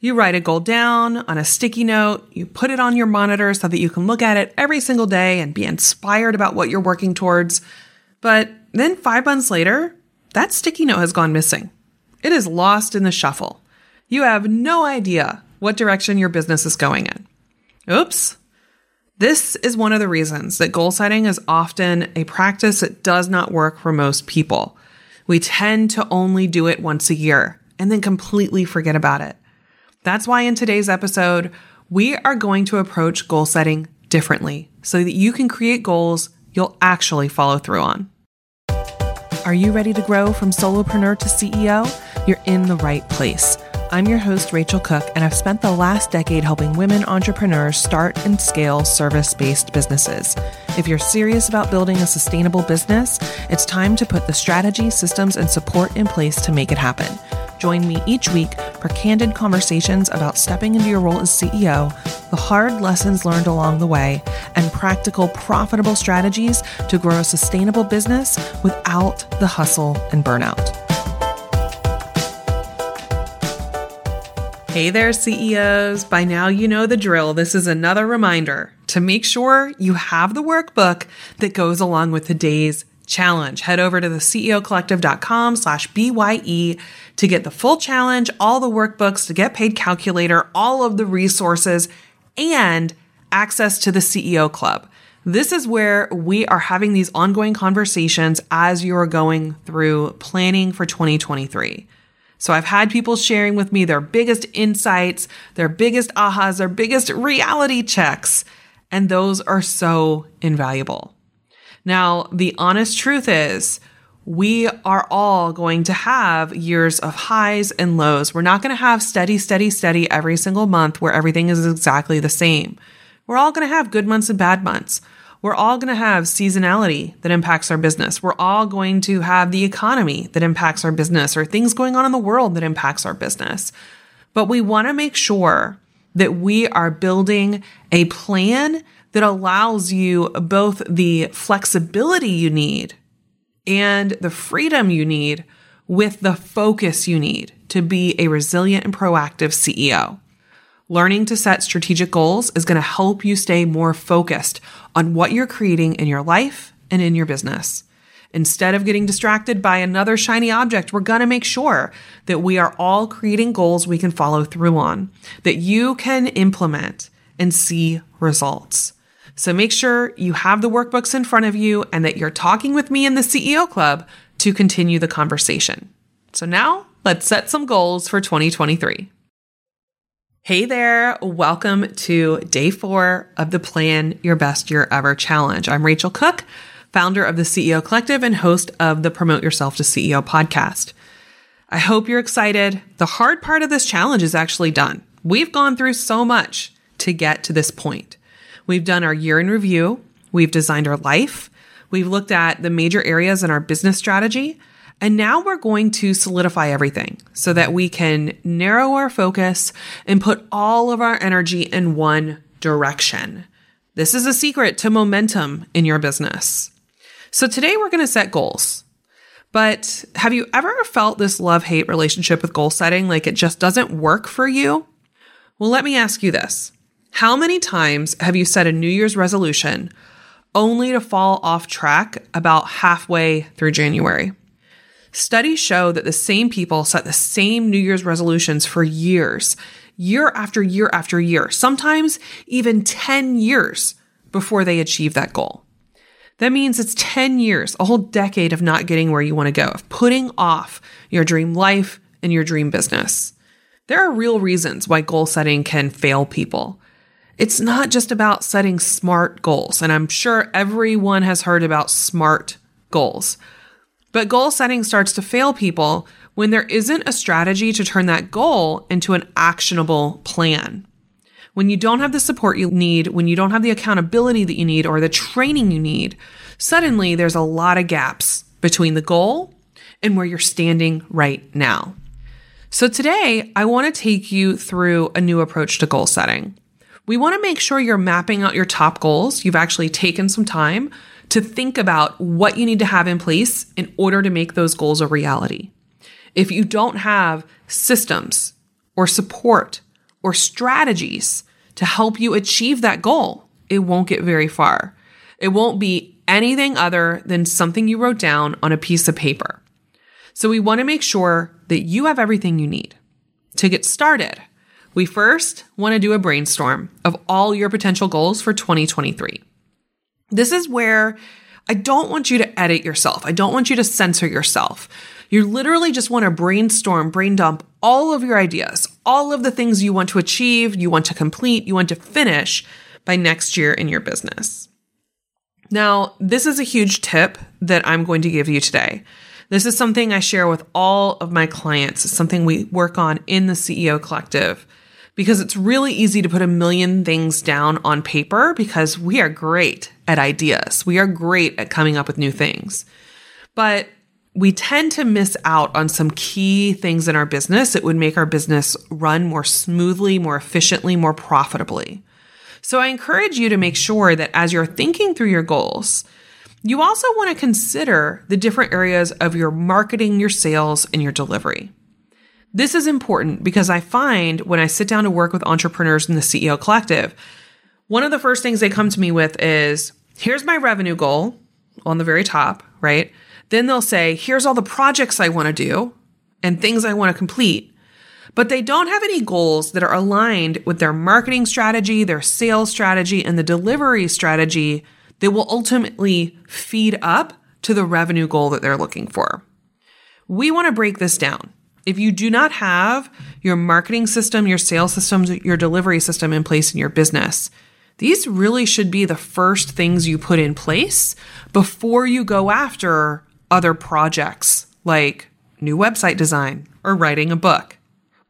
You write a goal down on a sticky note, you put it on your monitor so that you can look at it every single day and be inspired about what you're working towards. But then five months later, that sticky note has gone missing. It is lost in the shuffle. You have no idea what direction your business is going in. Oops. This is one of the reasons that goal setting is often a practice that does not work for most people. We tend to only do it once a year and then completely forget about it. That's why in today's episode, we are going to approach goal setting differently so that you can create goals you'll actually follow through on. Are you ready to grow from solopreneur to CEO? You're in the right place. I'm your host, Rachel Cook, and I've spent the last decade helping women entrepreneurs start and scale service based businesses. If you're serious about building a sustainable business, it's time to put the strategy, systems, and support in place to make it happen. Join me each week for candid conversations about stepping into your role as CEO, the hard lessons learned along the way, and practical, profitable strategies to grow a sustainable business without the hustle and burnout. Hey there, CEOs. By now, you know the drill. This is another reminder to make sure you have the workbook that goes along with today's challenge. Head over to the ceocollective.com slash BYE to get the full challenge, all the workbooks, to get paid calculator, all of the resources, and access to the CEO Club. This is where we are having these ongoing conversations as you're going through planning for 2023. So I've had people sharing with me their biggest insights, their biggest ahas, their biggest reality checks, and those are so invaluable. Now, the honest truth is, we are all going to have years of highs and lows. We're not going to have steady, steady, steady every single month where everything is exactly the same. We're all going to have good months and bad months. We're all going to have seasonality that impacts our business. We're all going to have the economy that impacts our business or things going on in the world that impacts our business. But we want to make sure that we are building a plan that allows you both the flexibility you need and the freedom you need with the focus you need to be a resilient and proactive CEO. Learning to set strategic goals is going to help you stay more focused on what you're creating in your life and in your business. Instead of getting distracted by another shiny object, we're going to make sure that we are all creating goals we can follow through on, that you can implement and see results. So make sure you have the workbooks in front of you and that you're talking with me in the CEO Club to continue the conversation. So now let's set some goals for 2023. Hey there, welcome to day four of the Plan Your Best Year Ever Challenge. I'm Rachel Cook, founder of the CEO Collective and host of the Promote Yourself to CEO podcast. I hope you're excited. The hard part of this challenge is actually done. We've gone through so much to get to this point. We've done our year in review, we've designed our life, we've looked at the major areas in our business strategy, and now we're going to solidify everything so that we can narrow our focus and put all of our energy in one direction. This is a secret to momentum in your business. So today we're going to set goals. But have you ever felt this love hate relationship with goal setting? Like it just doesn't work for you? Well, let me ask you this. How many times have you set a New Year's resolution only to fall off track about halfway through January. Studies show that the same people set the same New Year's resolutions for years, year after year after year, sometimes even 10 years before they achieve that goal. That means it's 10 years, a whole decade of not getting where you want to go, of putting off your dream life and your dream business. There are real reasons why goal setting can fail people. It's not just about setting smart goals, and I'm sure everyone has heard about SMART goals. But goal setting starts to fail people when there isn't a strategy to turn that goal into an actionable plan. When you don't have the support you need, when you don't have the accountability that you need or the training you need, suddenly there's a lot of gaps between the goal and where you're standing right now. So today, I want to take you through a new approach to goal setting. We want to make sure you're mapping out your top goals. You've actually taken some time to think about what you need to have in place in order to make those goals a reality. If you don't have systems or support or strategies to help you achieve that goal, it won't get very far. It won't be anything other than something you wrote down on a piece of paper. So we want to make sure that you have everything you need. To get started, we first want to do a brainstorm of all your potential goals for 2023. This is where I don't want you to edit yourself. I don't want you to censor yourself. You literally just want to brainstorm, brain dump all of your ideas, all of the things you want to achieve, you want to complete, you want to finish by next year in your business. Now, this is a huge tip that I'm going to give you today. This is something I share with all of my clients. It's something we work on in the CEO Collective because it's really easy to put a million things down on paper because we are great at ideas. We are great at coming up with new things. But we tend to miss out on some key things in our business that would make our business run more smoothly, more efficiently, more profitably. So I encourage you to make sure that as you're thinking through your goals, you also want to consider the different areas of your marketing, your sales, and your delivery. This is important because I find when I sit down to work with entrepreneurs in the CEO collective, one of the first things they come to me with is here's my revenue goal on the very top, right? Then they'll say, here's all the projects I want to do and things I want to complete. But they don't have any goals that are aligned with their marketing strategy, their sales strategy, and the delivery strategy that will ultimately feed up to the revenue goal that they're looking for. We want to break this down. If you do not have your marketing system, your sales systems, your delivery system in place in your business, these really should be the first things you put in place before you go after other projects like new website design or writing a book.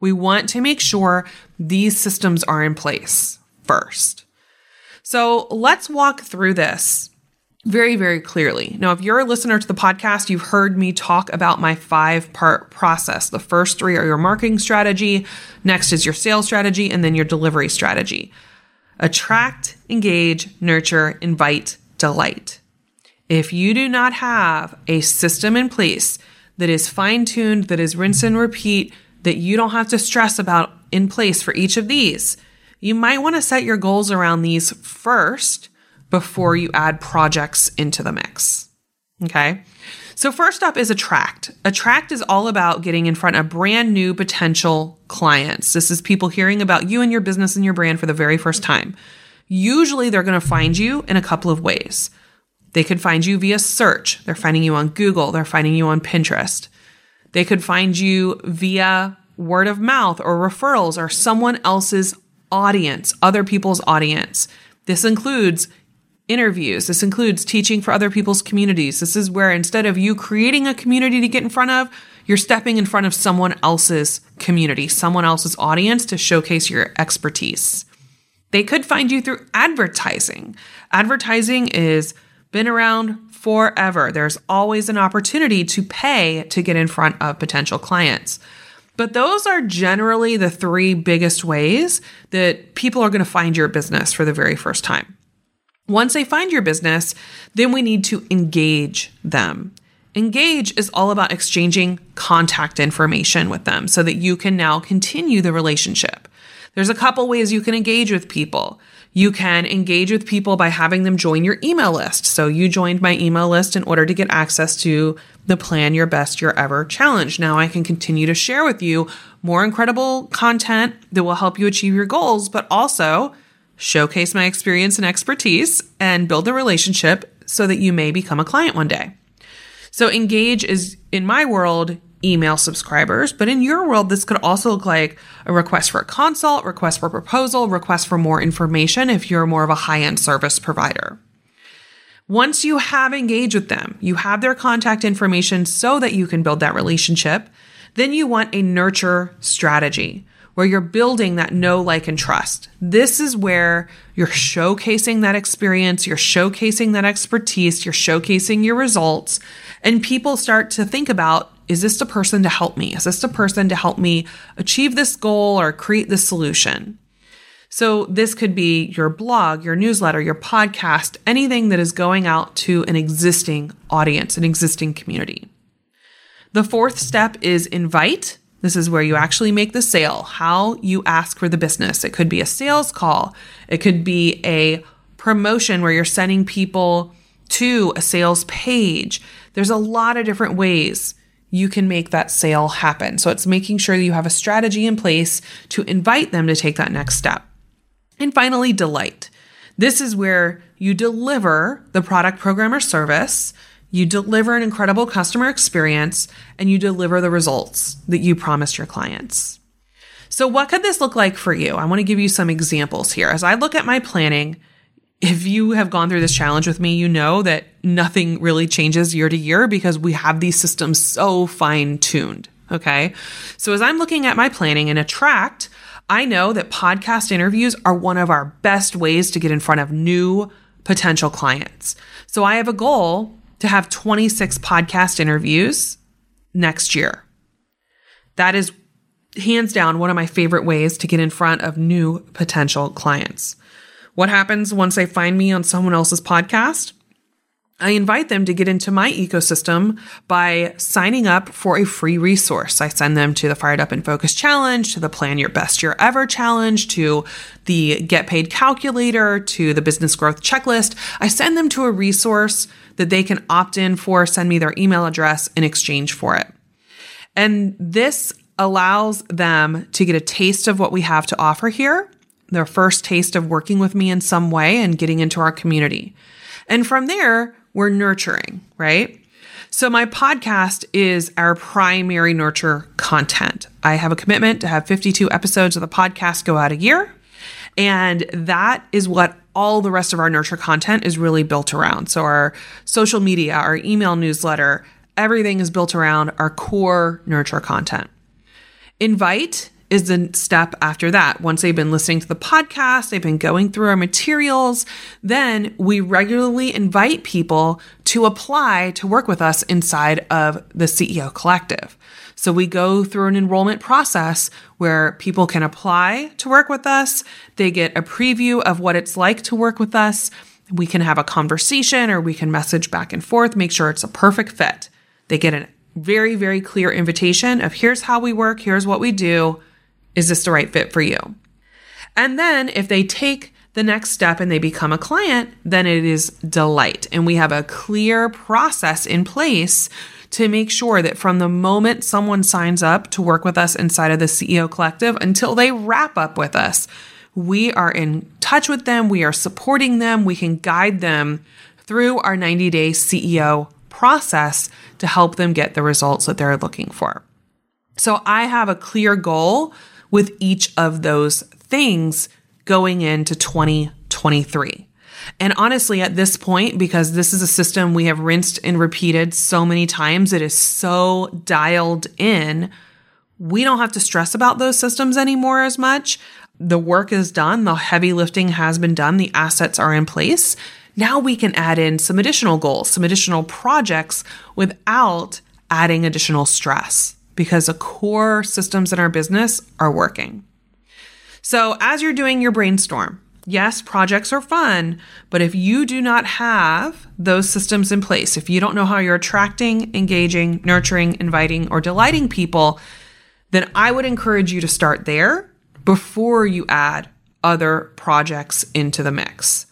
We want to make sure these systems are in place first. So let's walk through this very, very clearly. Now, if you're a listener to the podcast, you've heard me talk about my five part process. The first three are your marketing strategy, next is your sales strategy, and then your delivery strategy. Attract, engage, nurture, invite, delight. If you do not have a system in place that is fine tuned, that is rinse and repeat, that you don't have to stress about in place for each of these, you might want to set your goals around these first before you add projects into the mix. Okay. So, first up is Attract. Attract is all about getting in front of brand new potential clients. This is people hearing about you and your business and your brand for the very first time. Usually, they're going to find you in a couple of ways. They could find you via search, they're finding you on Google, they're finding you on Pinterest. They could find you via word of mouth or referrals or someone else's audience, other people's audience. This includes interviews. This includes teaching for other people's communities. This is where instead of you creating a community to get in front of, you're stepping in front of someone else's community, someone else's audience to showcase your expertise. They could find you through advertising. Advertising is been around forever. There's always an opportunity to pay to get in front of potential clients. But those are generally the three biggest ways that people are going to find your business for the very first time. Once they find your business, then we need to engage them. Engage is all about exchanging contact information with them so that you can now continue the relationship. There's a couple ways you can engage with people. You can engage with people by having them join your email list. So you joined my email list in order to get access to the Plan Your Best Year Ever challenge. Now I can continue to share with you more incredible content that will help you achieve your goals, but also showcase my experience and expertise and build a relationship so that you may become a client one day. So engage is in my world email subscribers, but in your world, this could also look like a request for a consult, request for proposal, request for more information if you're more of a high end service provider. Once you have engaged with them, you have their contact information so that you can build that relationship, then you want a nurture strategy where you're building that know, like, and trust. This is where you're showcasing that experience, you're showcasing that expertise, you're showcasing your results, and people start to think about is this the person to help me? Is this the person to help me achieve this goal or create this solution? So this could be your blog, your newsletter, your podcast, anything that is going out to an existing audience, an existing community. The fourth step is invite. This is where you actually make the sale, how you ask for the business. It could be a sales call. It could be a promotion where you're sending people to a sales page. There's a lot of different ways you can make that sale happen. So it's making sure you have a strategy in place to invite them to take that next step. And finally, delight. This is where you deliver the product program or service, you deliver an incredible customer experience, and you deliver the results that you promised your clients. So, what could this look like for you? I want to give you some examples here. As I look at my planning, if you have gone through this challenge with me, you know that nothing really changes year to year because we have these systems so fine tuned. Okay. So as I'm looking at my planning and attract, I know that podcast interviews are one of our best ways to get in front of new potential clients. So I have a goal to have 26 podcast interviews next year. That is hands down one of my favorite ways to get in front of new potential clients. What happens once they find me on someone else's podcast? I invite them to get into my ecosystem by signing up for a free resource. I send them to the Fired Up and Focus Challenge, to the Plan Your Best Year Ever Challenge, to the Get Paid Calculator, to the Business Growth Checklist. I send them to a resource that they can opt in for, send me their email address in exchange for it. And this allows them to get a taste of what we have to offer here their first taste of working with me in some way and getting into our community. And from there, we're nurturing, right? So my podcast is our primary nurture content. I have a commitment to have 52 episodes of the podcast go out a year. And that is what all the rest of our nurture content is really built around. So our social media, our email newsletter, everything is built around our core nurture content. Invite is the step after that. Once they've been listening to the podcast, they've been going through our materials, then we regularly invite people to apply to work with us inside of the CEO Collective. So we go through an enrollment process where people can apply to work with us. They get a preview of what it's like to work with us. We can have a conversation or we can message back and forth, make sure it's a perfect fit. They get a very, very clear invitation of here's how we work, here's what we do. Is this the right fit for you? And then if they take the next step and they become a client, then it is delight. And we have a clear process in place to make sure that from the moment someone signs up to work with us inside of the CEO Collective until they wrap up with us, we are in touch with them, we are supporting them, we can guide them through our 90 day CEO process to help them get the results that they're looking for. So I have a clear goal with each of those things going into 2023. And honestly, at this point, because this is a system we have rinsed and repeated so many times, it is so dialed in, we don't have to stress about those systems anymore as much. The work is done, the heavy lifting has been done, the assets are in place. Now we can add in some additional goals, some additional projects without adding additional stress because the core systems in our business are working. So, as you're doing your brainstorm, yes, projects are fun, but if you do not have those systems in place, if you don't know how you're attracting, engaging, nurturing, inviting, or delighting people, then I would encourage you to start there before you add other projects into the mix.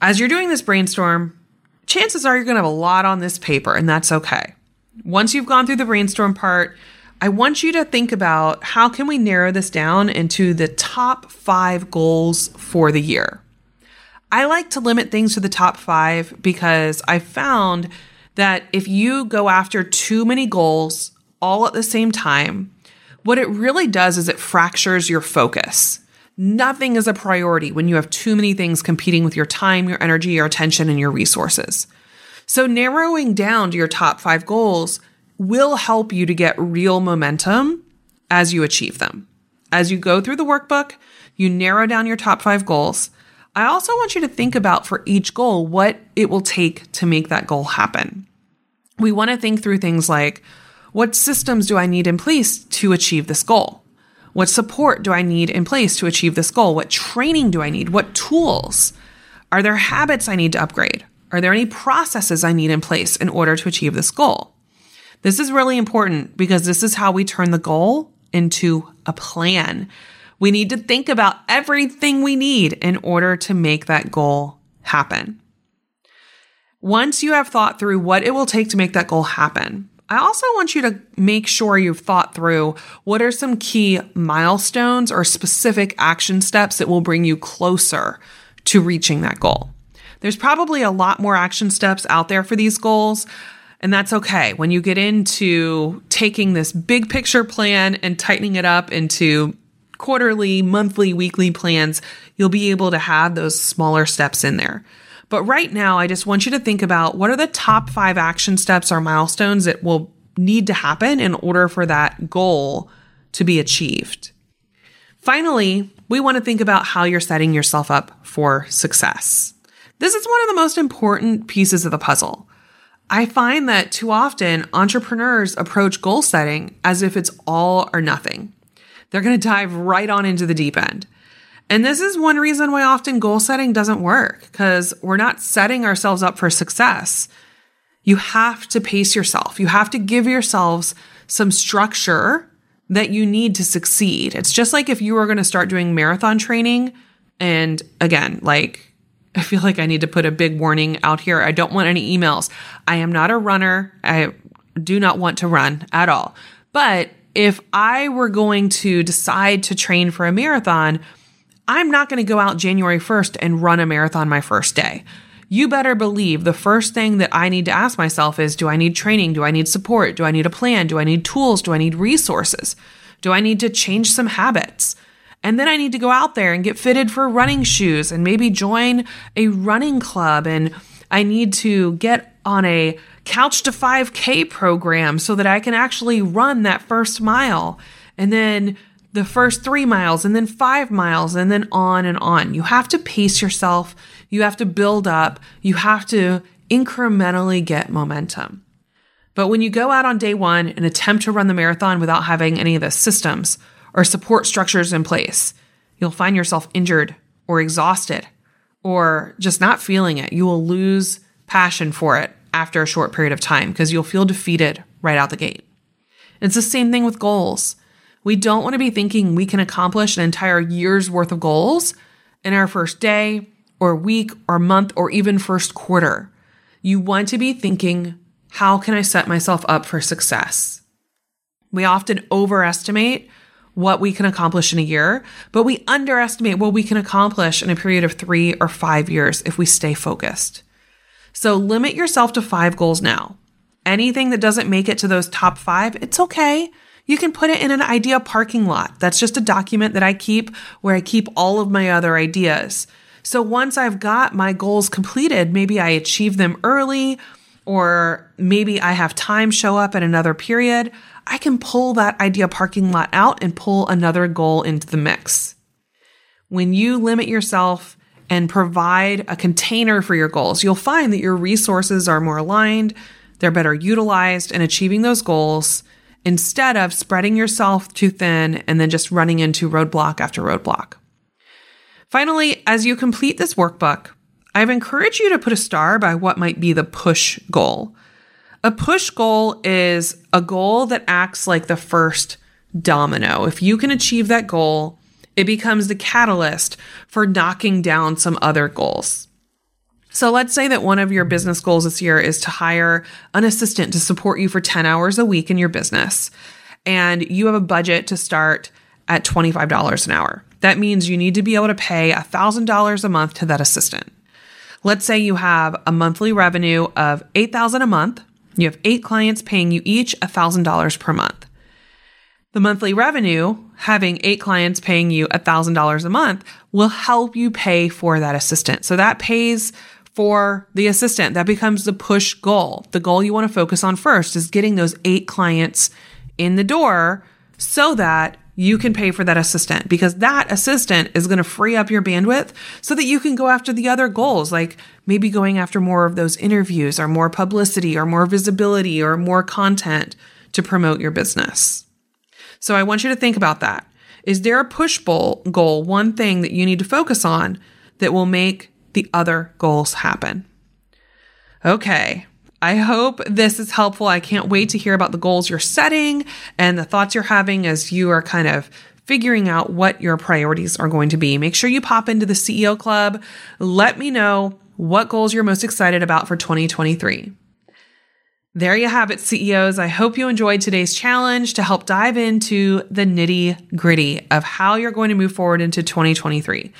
As you're doing this brainstorm, chances are you're going to have a lot on this paper, and that's okay. Once you've gone through the brainstorm part, I want you to think about how can we narrow this down into the top 5 goals for the year. I like to limit things to the top 5 because I found that if you go after too many goals all at the same time, what it really does is it fractures your focus. Nothing is a priority when you have too many things competing with your time, your energy, your attention, and your resources. So, narrowing down to your top five goals will help you to get real momentum as you achieve them. As you go through the workbook, you narrow down your top five goals. I also want you to think about for each goal what it will take to make that goal happen. We want to think through things like what systems do I need in place to achieve this goal? What support do I need in place to achieve this goal? What training do I need? What tools? Are there habits I need to upgrade? Are there any processes I need in place in order to achieve this goal? This is really important because this is how we turn the goal into a plan. We need to think about everything we need in order to make that goal happen. Once you have thought through what it will take to make that goal happen, I also want you to make sure you've thought through what are some key milestones or specific action steps that will bring you closer to reaching that goal. There's probably a lot more action steps out there for these goals, and that's okay. When you get into taking this big picture plan and tightening it up into quarterly, monthly, weekly plans, you'll be able to have those smaller steps in there. But right now, I just want you to think about what are the top five action steps or milestones that will need to happen in order for that goal to be achieved. Finally, we want to think about how you're setting yourself up for success. This is one of the most important pieces of the puzzle. I find that too often entrepreneurs approach goal setting as if it's all or nothing. They're going to dive right on into the deep end. And this is one reason why often goal setting doesn't work because we're not setting ourselves up for success. You have to pace yourself. You have to give yourselves some structure that you need to succeed. It's just like if you were going to start doing marathon training. And again, like, I feel like I need to put a big warning out here. I don't want any emails. I am not a runner. I do not want to run at all. But if I were going to decide to train for a marathon, I'm not going to go out January 1st and run a marathon my first day. You better believe the first thing that I need to ask myself is do I need training? Do I need support? Do I need a plan? Do I need tools? Do I need resources? Do I need to change some habits? And then I need to go out there and get fitted for running shoes and maybe join a running club. And I need to get on a couch to 5K program so that I can actually run that first mile. And then the first three miles and then five miles and then on and on. You have to pace yourself. You have to build up. You have to incrementally get momentum. But when you go out on day one and attempt to run the marathon without having any of the systems or support structures in place, you'll find yourself injured or exhausted or just not feeling it. You will lose passion for it after a short period of time because you'll feel defeated right out the gate. It's the same thing with goals. We don't want to be thinking we can accomplish an entire year's worth of goals in our first day or week or month or even first quarter. You want to be thinking, how can I set myself up for success? We often overestimate what we can accomplish in a year, but we underestimate what we can accomplish in a period of three or five years if we stay focused. So limit yourself to five goals now. Anything that doesn't make it to those top five, it's okay. You can put it in an idea parking lot. That's just a document that I keep where I keep all of my other ideas. So once I've got my goals completed, maybe I achieve them early, or maybe I have time show up at another period, I can pull that idea parking lot out and pull another goal into the mix. When you limit yourself and provide a container for your goals, you'll find that your resources are more aligned, they're better utilized in achieving those goals, instead of spreading yourself too thin and then just running into roadblock after roadblock. Finally, as you complete this workbook, I've encouraged you to put a star by what might be the push goal. A push goal is a goal that acts like the first domino. If you can achieve that goal, it becomes the catalyst for knocking down some other goals. So let's say that one of your business goals this year is to hire an assistant to support you for 10 hours a week in your business. And you have a budget to start at $25 an hour. That means you need to be able to pay $1,000 a month to that assistant. Let's say you have a monthly revenue of 8,000 a month. You have 8 clients paying you each $1,000 per month. The monthly revenue, having 8 clients paying you $1,000 a month, will help you pay for that assistant. So that pays for the assistant. That becomes the push goal. The goal you want to focus on first is getting those 8 clients in the door so that you can pay for that assistant because that assistant is going to free up your bandwidth so that you can go after the other goals, like maybe going after more of those interviews or more publicity or more visibility or more content to promote your business. So I want you to think about that. Is there a push goal, one thing that you need to focus on that will make the other goals happen? Okay, I hope this is helpful. I can't wait to hear about the goals you're setting and the thoughts you're having as you are kind of figuring out what your priorities are going to be. Make sure you pop into the CEO Club. Let me know what goals you're most excited about for 2023. There you have it, CEOs. I hope you enjoyed today's challenge to help dive into the nitty gritty of how you're going to move forward into 2023.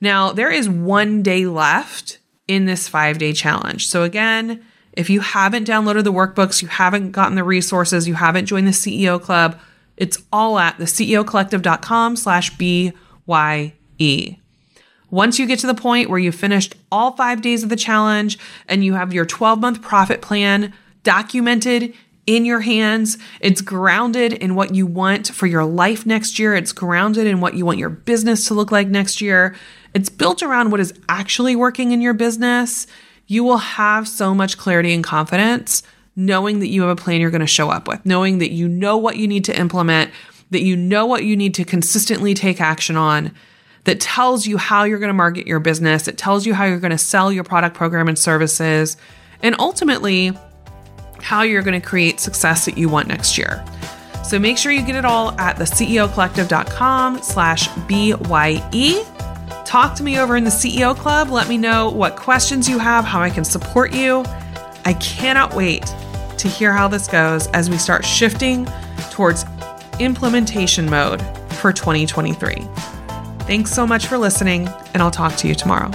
Now, there is one day left in this five day challenge. So, again, if you haven't downloaded the workbooks, you haven't gotten the resources, you haven't joined the CEO Club, it's all at the ceocollective.com slash BYE. Once you get to the point where you've finished all five days of the challenge and you have your 12 month profit plan documented in your hands, it's grounded in what you want for your life next year, it's grounded in what you want your business to look like next year, it's built around what is actually working in your business you will have so much clarity and confidence knowing that you have a plan you're going to show up with, knowing that you know what you need to implement, that you know what you need to consistently take action on, that tells you how you're going to market your business, it tells you how you're going to sell your product, program, and services, and ultimately how you're going to create success that you want next year. So make sure you get it all at theceocollective.com slash BYE. Talk to me over in the CEO Club. Let me know what questions you have, how I can support you. I cannot wait to hear how this goes as we start shifting towards implementation mode for 2023. Thanks so much for listening, and I'll talk to you tomorrow.